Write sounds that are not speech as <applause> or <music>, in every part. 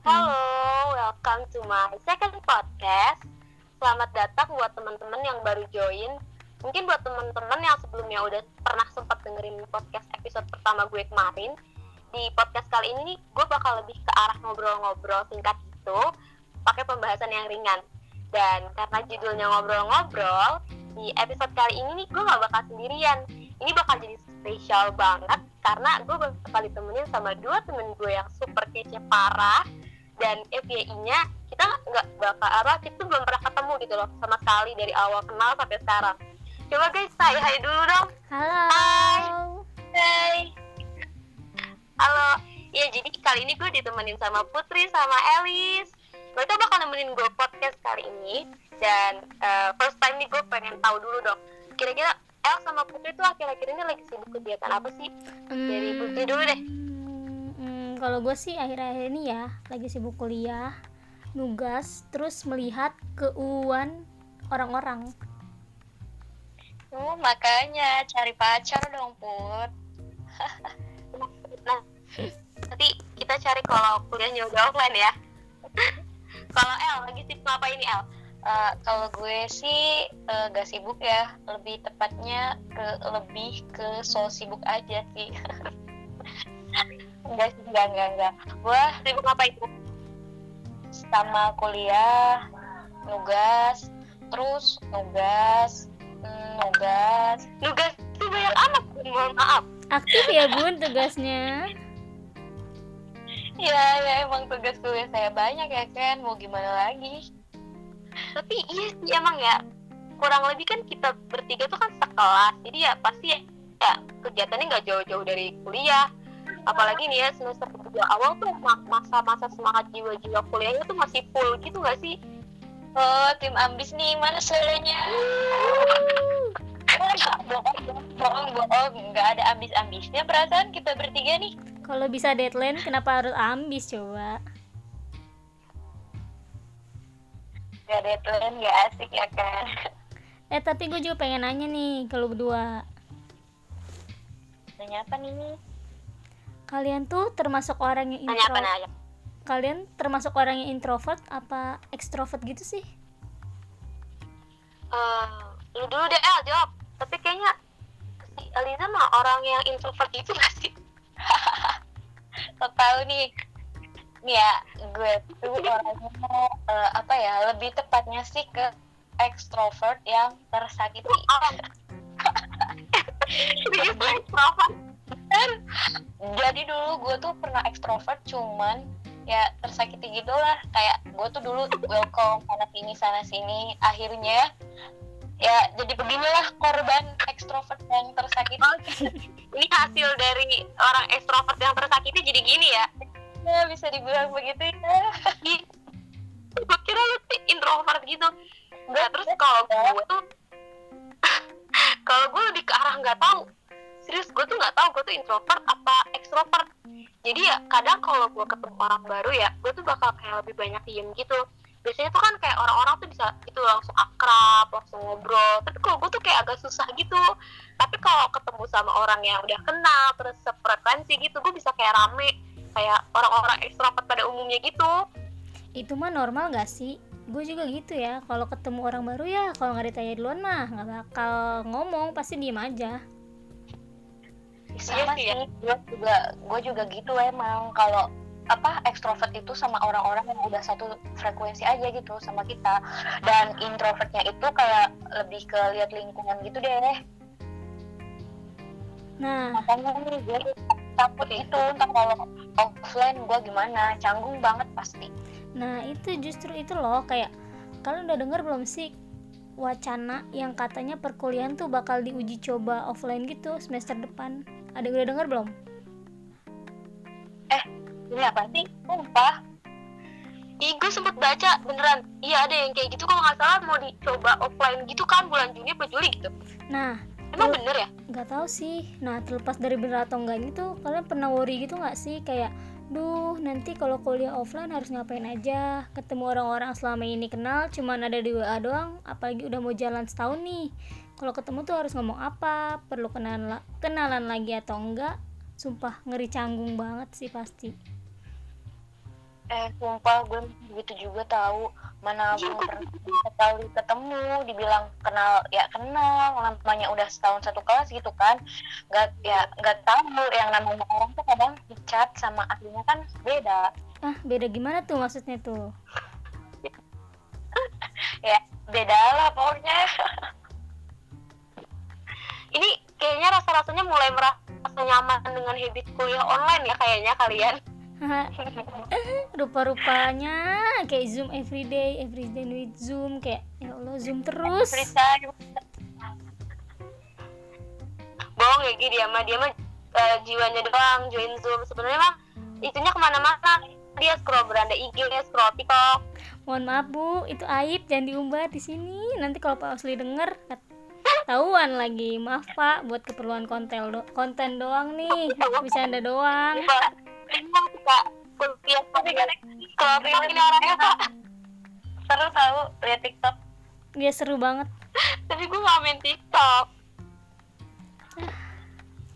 Halo, welcome to my second podcast. Selamat datang buat teman-teman yang baru join. Mungkin buat teman-teman yang sebelumnya udah pernah sempat dengerin podcast episode pertama gue kemarin. Di podcast kali ini nih, gue bakal lebih ke arah ngobrol-ngobrol singkat itu, pakai pembahasan yang ringan. Dan karena judulnya ngobrol-ngobrol, di episode kali ini nih gue gak bakal sendirian. Ini bakal jadi spesial banget karena gue bakal ditemenin sama dua temen gue yang super kece parah dan FYI-nya kita nggak bakal apa kita tuh belum pernah ketemu gitu loh sama sekali dari awal kenal sampai sekarang. Coba guys, say hai dulu dong. Halo. Hai. Hai. Halo. Ya jadi kali ini gue ditemenin sama Putri sama Elis. Mereka bakal nemenin gue podcast kali ini dan uh, first time nih gue pengen tahu dulu dong. Kira-kira El sama Putri tuh akhir-akhir ini lagi sibuk kegiatan apa sih? Dari Putri dulu deh. Kalau gue sih akhir-akhir ini ya lagi sibuk kuliah, nugas, terus melihat keuuan orang-orang. Oh, makanya cari pacar dong, Put. nah, <laughs> nanti kita cari kalau kuliahnya udah offline ya. <laughs> kalau El lagi sibuk ngapain nih El? Uh, kalau gue sih uh, gak sibuk ya, lebih tepatnya ke lebih ke so sibuk aja sih. <laughs> enggak sih, enggak, enggak, enggak. Gue sibuk apa itu? Sama kuliah, nugas, terus nugas, mm, nugas. Nugas itu banyak amat, mohon maaf. Aktif ya bun tugasnya. Ya, ya emang tugas kuliah saya banyak ya kan, mau gimana lagi? tapi iya sih emang ya kurang lebih kan kita bertiga tuh kan sekelas jadi ya pasti ya, ya kegiatannya nggak jauh-jauh dari kuliah apalagi nih ya semester kedua awal tuh masa-masa semangat jiwa-jiwa kuliahnya tuh masih full gitu nggak sih? Oh tim ambis nih mana suaranya? <laughs> Bohong bohong bohong. Nggak ada ambis-ambisnya perasaan kita bertiga nih. Kalau bisa deadline kenapa harus ambis coba? Gak deadline gak asik ya kan eh tapi gue juga pengen nanya nih kalau berdua. Nanya apa nih kalian tuh termasuk orang yang nanya apa kalian termasuk orang yang introvert apa ekstrovert gitu sih? Uh, lu dulu deh El jawab. Tapi kayaknya si Aliza mah orang yang introvert gitu gak sih? <laughs> Tau nih. Nih ya gue tuh orangnya uh, apa ya lebih tepatnya sih ke ekstrovert yang tersakiti <laughs> jadi dulu gue tuh pernah ekstrovert cuman ya tersakiti gitu lah. Kayak gue tuh dulu welcome sana sini sana sini. Akhirnya ya jadi beginilah korban ekstrovert yang tersakiti. <laughs> Ini hasil dari orang ekstrovert yang tersakiti jadi gini ya? Ya bisa dibilang begitu ya. Gue kira lu introvert gitu. Nggak terus kalau gue tuh <laughs> kalau gue lebih ke arah nggak tahu serius gue tuh nggak tahu gue tuh introvert apa ekstrovert jadi ya kadang kalau gue ketemu orang baru ya gue tuh bakal kayak lebih banyak diem gitu. Biasanya tuh kan kayak orang-orang tuh bisa itu langsung akrab langsung ngobrol. Tapi kalau gue tuh kayak agak susah gitu. Tapi kalau ketemu sama orang yang udah kenal terus sefrekuensi gitu gue bisa kayak rame. Kayak orang-orang ekstrovert pada umumnya gitu. Itu mah normal gak sih? Gue juga gitu ya. Kalau ketemu orang baru ya kalau nggak ditanya duluan mah nggak bakal ngomong pasti diem aja sama sih ya. gue juga gue juga gitu emang. Kalau apa ekstrovert itu sama orang-orang yang udah satu frekuensi aja gitu sama kita. Dan introvertnya itu kayak lebih ke lihat lingkungan gitu deh. Nah. Makanya nih gue takut itu ntar kalau offline gue gimana? Canggung banget pasti. Nah itu justru itu loh kayak kalian udah denger belum sih wacana yang katanya perkuliahan tuh bakal diuji coba offline gitu semester depan ada yang udah denger belum? Eh ini apa sih? Sumpah. Ih, gue sempet baca beneran. Iya ada yang kayak gitu kalau nggak salah mau dicoba offline gitu kan bulan Juni atau Juli gitu. nah Emang bener ya? nggak tahu sih. Nah terlepas dari bener atau enggaknya tuh kalian pernah worry gitu nggak sih? Kayak duh nanti kalau kuliah offline harus ngapain aja? Ketemu orang-orang selama ini kenal cuman ada di WA doang apalagi udah mau jalan setahun nih kalau ketemu tuh harus ngomong apa? Perlu kenalan kenalan lagi atau enggak? Sumpah ngeri canggung banget sih pasti. Eh sumpah gue gitu juga tahu. Mana belum pernah sekali ketemu dibilang kenal ya kenal namanya udah setahun satu kelas gitu kan. Nggak ya nggak tahu yang namanya orang tuh kadang di chat sama aslinya kan beda. Ah beda gimana tuh maksudnya tuh? <laughs> Ya beda lah pokoknya <laughs> Ini kayaknya rasa-rasanya mulai merasa nyaman dengan habit kuliah online ya kayaknya kalian. <laughs> rupa-rupanya kayak zoom everyday everyday with zoom kayak ya allah zoom terus Bohong ya Gi, dia mah dia mah eh, jiwanya doang join Zoom. Sebenarnya mah itunya ke mana-mana. Dia scroll beranda IG, scroll TikTok. mohon maaf bu itu aib jangan diumbar di sini nanti kalau pak Osli denger tahuan lagi. Maaf pak buat keperluan konten do konten doang nih. Doang. Pak, kuliah tapi kan scroll TikTok ini orangnya Pak. seru tahu lihat TikTok. Dia seru banget. Tapi gue gak main TikTok.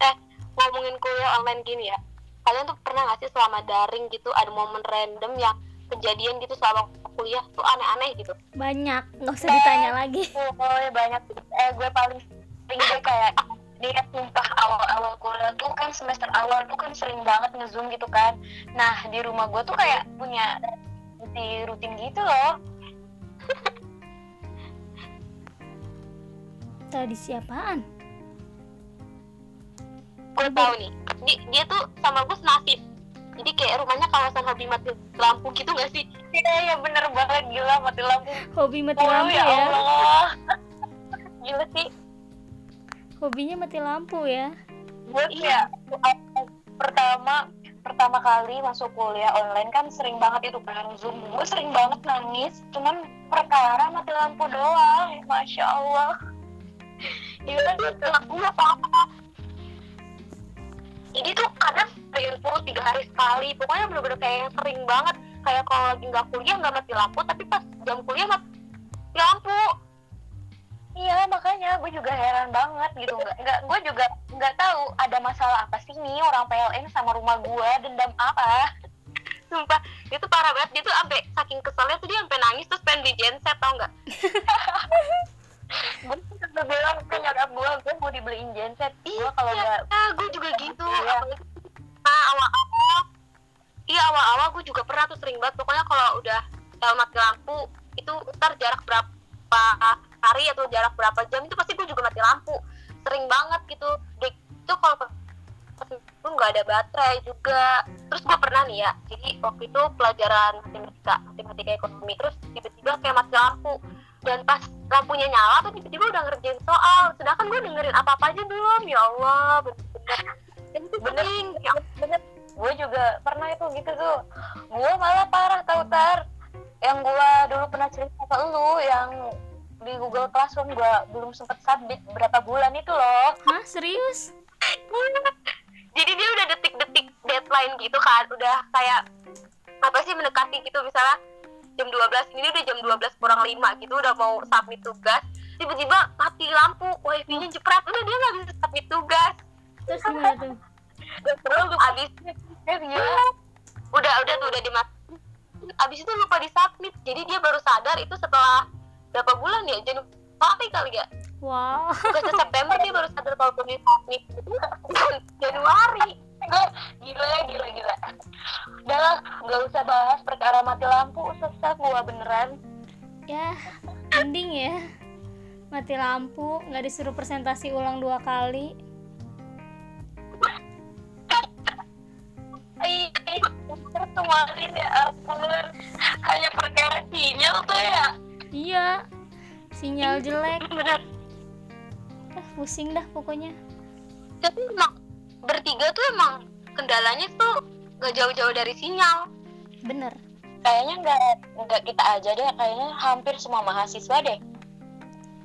Eh, ngomongin kuliah online gini ya. Kalian tuh pernah gak sih selama daring gitu ada momen random yang kejadian gitu selama kuliah tuh aneh-aneh gitu? banyak nggak usah ditanya lagi <laughs> oh ya banyak eh gue paling sering gue kayak dia sumpah awal-awal kuliah tuh kan semester awal tuh kan sering banget ngezoom gitu kan nah di rumah gue tuh kayak punya di rutin gitu loh tradisi apaan Gue tahu nih. Dia, dia tuh sama gue senasib. Jadi kayak rumahnya kawasan hobi mati lampu gitu gak sih? Iya iya bener banget gila mati lampu hobi mati mulu lampu ya ya Allah <laughs> gila sih hobinya mati lampu ya gue Iya. pertama pertama kali masuk kuliah online kan sering banget itu kan zoom gue sering banget nangis cuman perkara mati lampu doang masya allah <laughs> Iya kan lampu apa-apa. Jadi tuh kadang info tiga hari sekali. Pokoknya bener-bener kayak sering banget. Kayak kalau lagi nggak kuliah nggak mati lampu, tapi pas jam kuliah mati lampu. iya makanya gue juga heran banget gitu nggak nggak gue juga nggak tahu ada masalah apa sih nih orang PLN sama rumah gue dendam apa Sumpah, itu parah banget. Dia tuh sampai saking keselnya tuh dia sampai nangis terus pengen beli genset tau nggak? <laughs> gue bilang ke nyokap gue gue mau dibeliin genset gue kalau Iya, nggak ah, gue juga gitu. Apalagi- iya awal-awal gue juga pernah tuh sering banget. Pokoknya kalau udah eh, mati lampu, itu ntar jarak berapa hari atau jarak berapa jam itu pasti gue juga mati lampu. Sering banget gitu. Dek, itu kalau itu nggak ada baterai juga. Terus gue pernah nih ya, jadi waktu itu pelajaran matematika, matematika ekonomi. Terus tiba-tiba kayak mati lampu. Dan pas lampunya nyala tuh tiba-tiba udah ngerjain soal. Sedangkan gue dengerin apa-apa aja belum. Ya Allah, bener-bener. Dan itu Bener. Ya bener gue juga pernah itu gitu tuh gue malah parah tau tar. Yang gue dulu pernah cerita ke lu yang di Google Classroom gue belum sempet submit berapa bulan itu loh. Hah serius? Jadi dia udah detik-detik deadline gitu kan udah kayak apa sih mendekati gitu misalnya jam 12 ini udah jam 12 kurang 5 gitu udah mau submit tugas. Tiba-tiba mati lampu wifi nya jepret udah dia nggak bisa submit tugas. Terus gimana tuh? <laughs> Terus abis ya udah udah tuh udah dimatiin abis itu lupa di submit jadi dia baru sadar itu setelah berapa bulan ya? Januari kali ya? Wow. Tugasnya September dia baru sadar kalau belum di submit Januari. Gila gila gila udah nggak usah bahas perkara mati lampu sesat gue beneran. Ya mending ya. Mati lampu nggak disuruh presentasi ulang dua kali sinyal jelek. Bener ah, pusing dah pokoknya. Tapi emang bertiga tuh emang kendalanya tuh gak jauh-jauh dari sinyal. Bener. Kayaknya nggak nggak kita aja deh kayaknya hampir semua mahasiswa deh.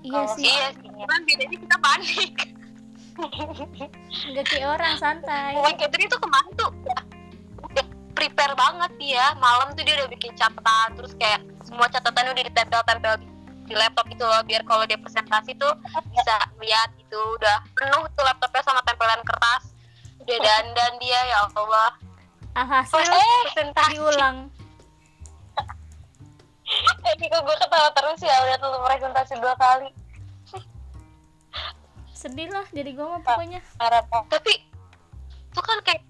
Iya Kalau sih. iya sih cuman bedanya kita panik. Nggak kayak orang santai. Bang Catherine tuh kemarin tuh? Udah, prepare banget dia malam tuh dia udah bikin catatan terus kayak semua catatannya udah ditempel-tempel di, laptop gitu loh biar kalau dia presentasi tuh bisa lihat gitu. Udah penuh tuh laptopnya sama tempelan kertas udah dandan dia ya Allah. Alhasil Pas presentasi diulang eh <laughs> Niko gue ketawa terus ya udah tuh presentasi dua kali. Sedih lah jadi gue mah pokoknya. harap tapi itu kan kayak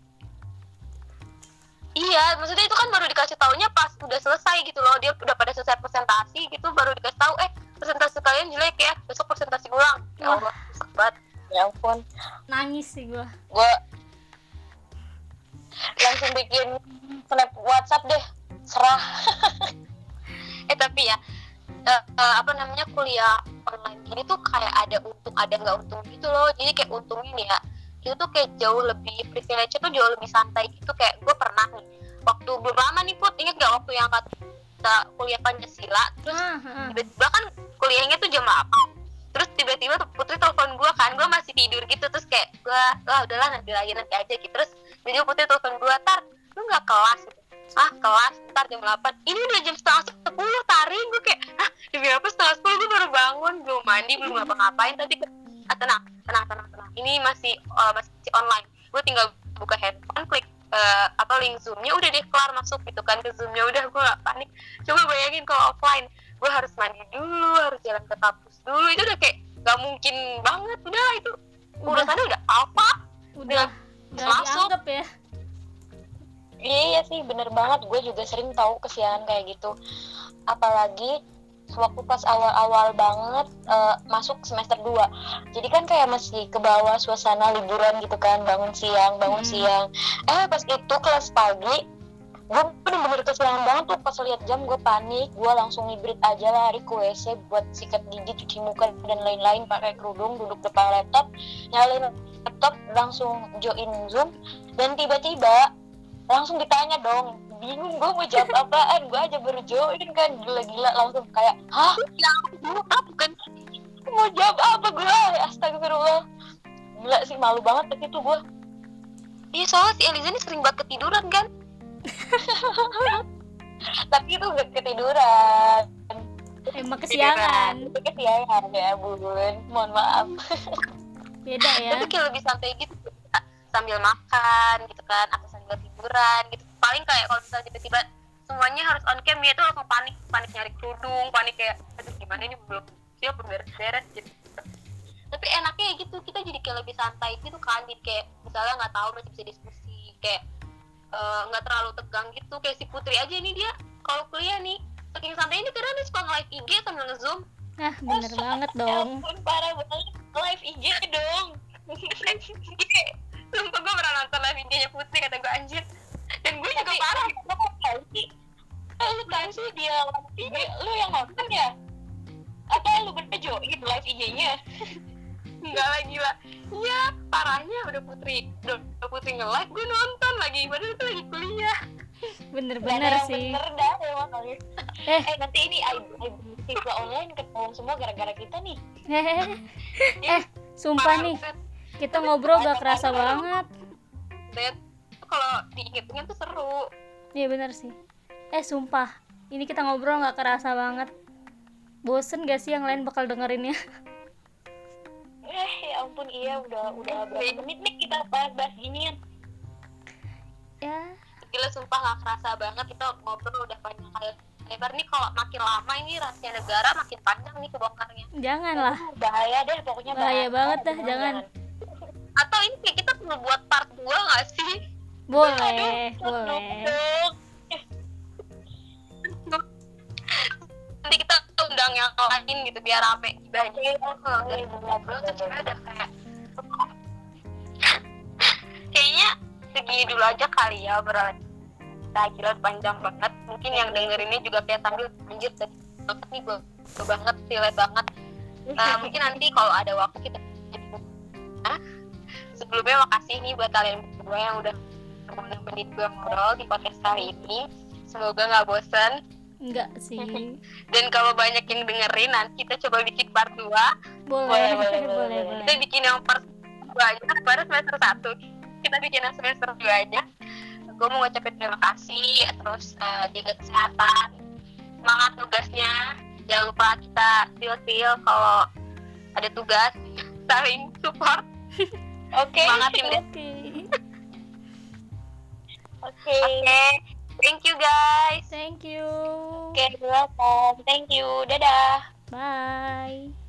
iya maksudnya itu kan baru dikasih taunya pas udah selesai gitu loh. Dia udah pada selesai presentasi gitu baru dikasih tahu eh presentasi kalian jelek ya besok presentasi ulang. Ya. Allah banget. Ya ampun. Nangis sih gue gue langsung bikin snap WhatsApp deh. Serah. <laughs> Eh tapi ya eh, eh, apa namanya kuliah online gini tuh kayak ada untung ada nggak untung gitu loh. Jadi kayak untungnya nih ya itu tuh kayak jauh lebih privilege tuh jauh lebih santai gitu. Kayak gue pernah nih waktu belum lama nih put. Inget gak waktu yang kata kuliah Pancasila? Terus ah, ah. tiba-tiba kan kuliahnya tuh jam 8 terus tiba-tiba tuh Putri telepon gue kan gue masih tidur gitu. Terus kayak gue wah udahlah nanti lagi nanti aja gitu. Terus jadi Putri telepon gue tar lu nggak kelas? Gitu. ah kelas ntar jam 8 ini udah jam setengah sepuluh taring gue kayak ah demi apa setengah sepuluh? Gue baru bangun belum mandi belum ngapa-ngapain. Tapi ke- ah, tenang tenang tenang tenang. Ini masih eh, masih online. Gue tinggal buka handphone klik eh, apa link zoomnya udah deh kelar masuk gitu kan ke zoomnya. Udah gue gak panik. Coba bayangin kalau offline gue harus mandi dulu harus jalan ke kampus dulu. Itu udah kayak gak mungkin banget. Udah itu urusannya udah apa? Udah. Udah Masuk. ya. Iya iya sih bener banget. Gue juga sering tahu kesianan kayak gitu. Apalagi waktu pas awal-awal banget eh, masuk semester 2 jadi kan kayak masih ke bawah suasana liburan gitu kan bangun siang bangun Hmm. siang. Eh pas itu kelas pagi gue bener-bener kesiangan banget tuh pas lihat jam gue panik. Gue langsung hibrid aja lari ke WC buat sikat gigi cuci muka dan lain-lain pakai kerudung duduk depan laptop nyalain laptop langsung join zoom. Dan tiba-tiba langsung ditanya dong bingung gue mau jawab apaan? Gue aja baru join kan gila-gila langsung kayak hah? Gue bukan. Mau jawab apa gue astagfirullah. Gila sih malu banget tapi itu gue iya soalnya si Eliza ini sering banget ketiduran kan? <laughs> Tapi itu gak ketiduran. Emang kesiangan. Itu kesiangan ya bun mohon maaf. Beda ya. Tapi kayak lebih santai gitu sambil makan gitu kan atau sambil tiduran gitu paling kayak kalau misalnya tiba-tiba semuanya harus on cam ya itu langsung panik panik nyari kerudung panik kayak aduh gimana ini? Belum siap belum beres-beres gitu. Tapi enaknya ya gitu kita jadi kayak lebih santai gitu kan jadi kayak misalnya nggak tahu masih bisa diskusi kayak eh, nggak terlalu tegang gitu. Kayak si Putri aja ini dia kalau kuliah nih saking santai ini kadang dia suka nge-live IG sambil nge-zoom. Nah bener banget <laughs> ya dong. ampun parah banget live IG dong. <laughs> <laughs> Sumpah gue pernah nonton live IG-nya Putri kata gue anjir gue juga Tapi- parah. kok tahu sih? Eh, lu tahu sih dia live IG lu yang nonton ya? Apa lu berdua join live IG-nya enggak <laughs> lah gila. Iya parahnya udah Putri udah, udah Putri nge-live gue nonton lagi. Padahal itu lagi kuliah. Bener-bener sih. bener dah emang kali. Eh. Eh nanti ini siswa online ketemu semua gara-gara kita nih. Eh. Sumpah nih. kita ngobrol gak kerasa banget Dan kalau diinget-inget tuh seru. Iya bener sih. Eh sumpah. Ini kita ngobrol gak kerasa banget. Bosen gak sih yang lain bakal dengerinnya? Eh ya ampun iya udah udah berapa menit nih kita bahas-bahas ginian ya? Gila sumpah gak kerasa banget kita ngobrol udah panjang kali. Lebar nih kalau makin lama ini rahasia negara makin panjang nih kebongkarnya janganlah. Bahaya deh pokoknya Bahaya banget dah, jangan. atau ini kayak kita perlu buat part 2 gak sih boleh boleh. Nanti kita undang yang lain gitu biar rame. Gibahnya kalau ngobrol tuh kayak kayaknya segini dulu aja kali ya obrolan kita gila panjang banget. Mungkin yang dengerinnya juga kayak sambil anjir banget nih gue banget relate banget. Nah, mungkin nanti kalau ada waktu kita sebelumnya makasih nih buat kalian berdua yang udah nemenin gue ngobrol di podcast kali ini. Semoga nggak bosen. Enggak sih. <laughs> Dan kalau banyak yang dengerin nanti kita coba bikin part 2 boleh. <laughs> Boleh, boleh boleh, boleh, kita bikin yang part 2 aja. Baru semester 1 kita bikin yang semester 2 aja. Gue mau ngucapin terima kasih. Terus eh, jaga kesehatan. Semangat tugasnya. Jangan lupa kita feel-feel kalau ada tugas. <laughs> Saling support. Oke. Semangat tim deh okay. okay. thank you guys. Thank you. Oke okay, welcome. Thank you. Dadah. Bye.